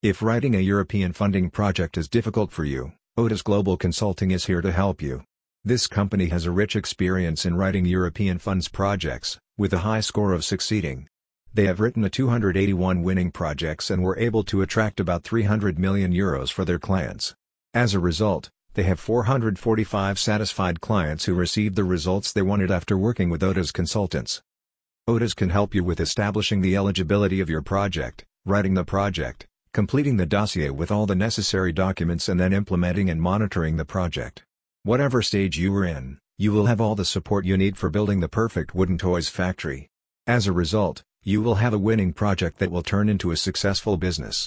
If writing a European funding project is difficult for you, Otis Global Consulting is here to help you. This company has a rich experience in writing European funds projects, with a high score of succeeding. They have written a 281 winning projects and were able to attract about 300 million euros for their clients. As a result, they have 445 satisfied clients who received the results they wanted after working with Otis consultants. Otis can help you with establishing the eligibility of your project, writing the project, completing the dossier with all the necessary documents and then implementing and monitoring the project. Whatever stage you are in, you will have all the support you need for building the perfect wooden toys factory. As a result, you will have a winning project that will turn into a successful business.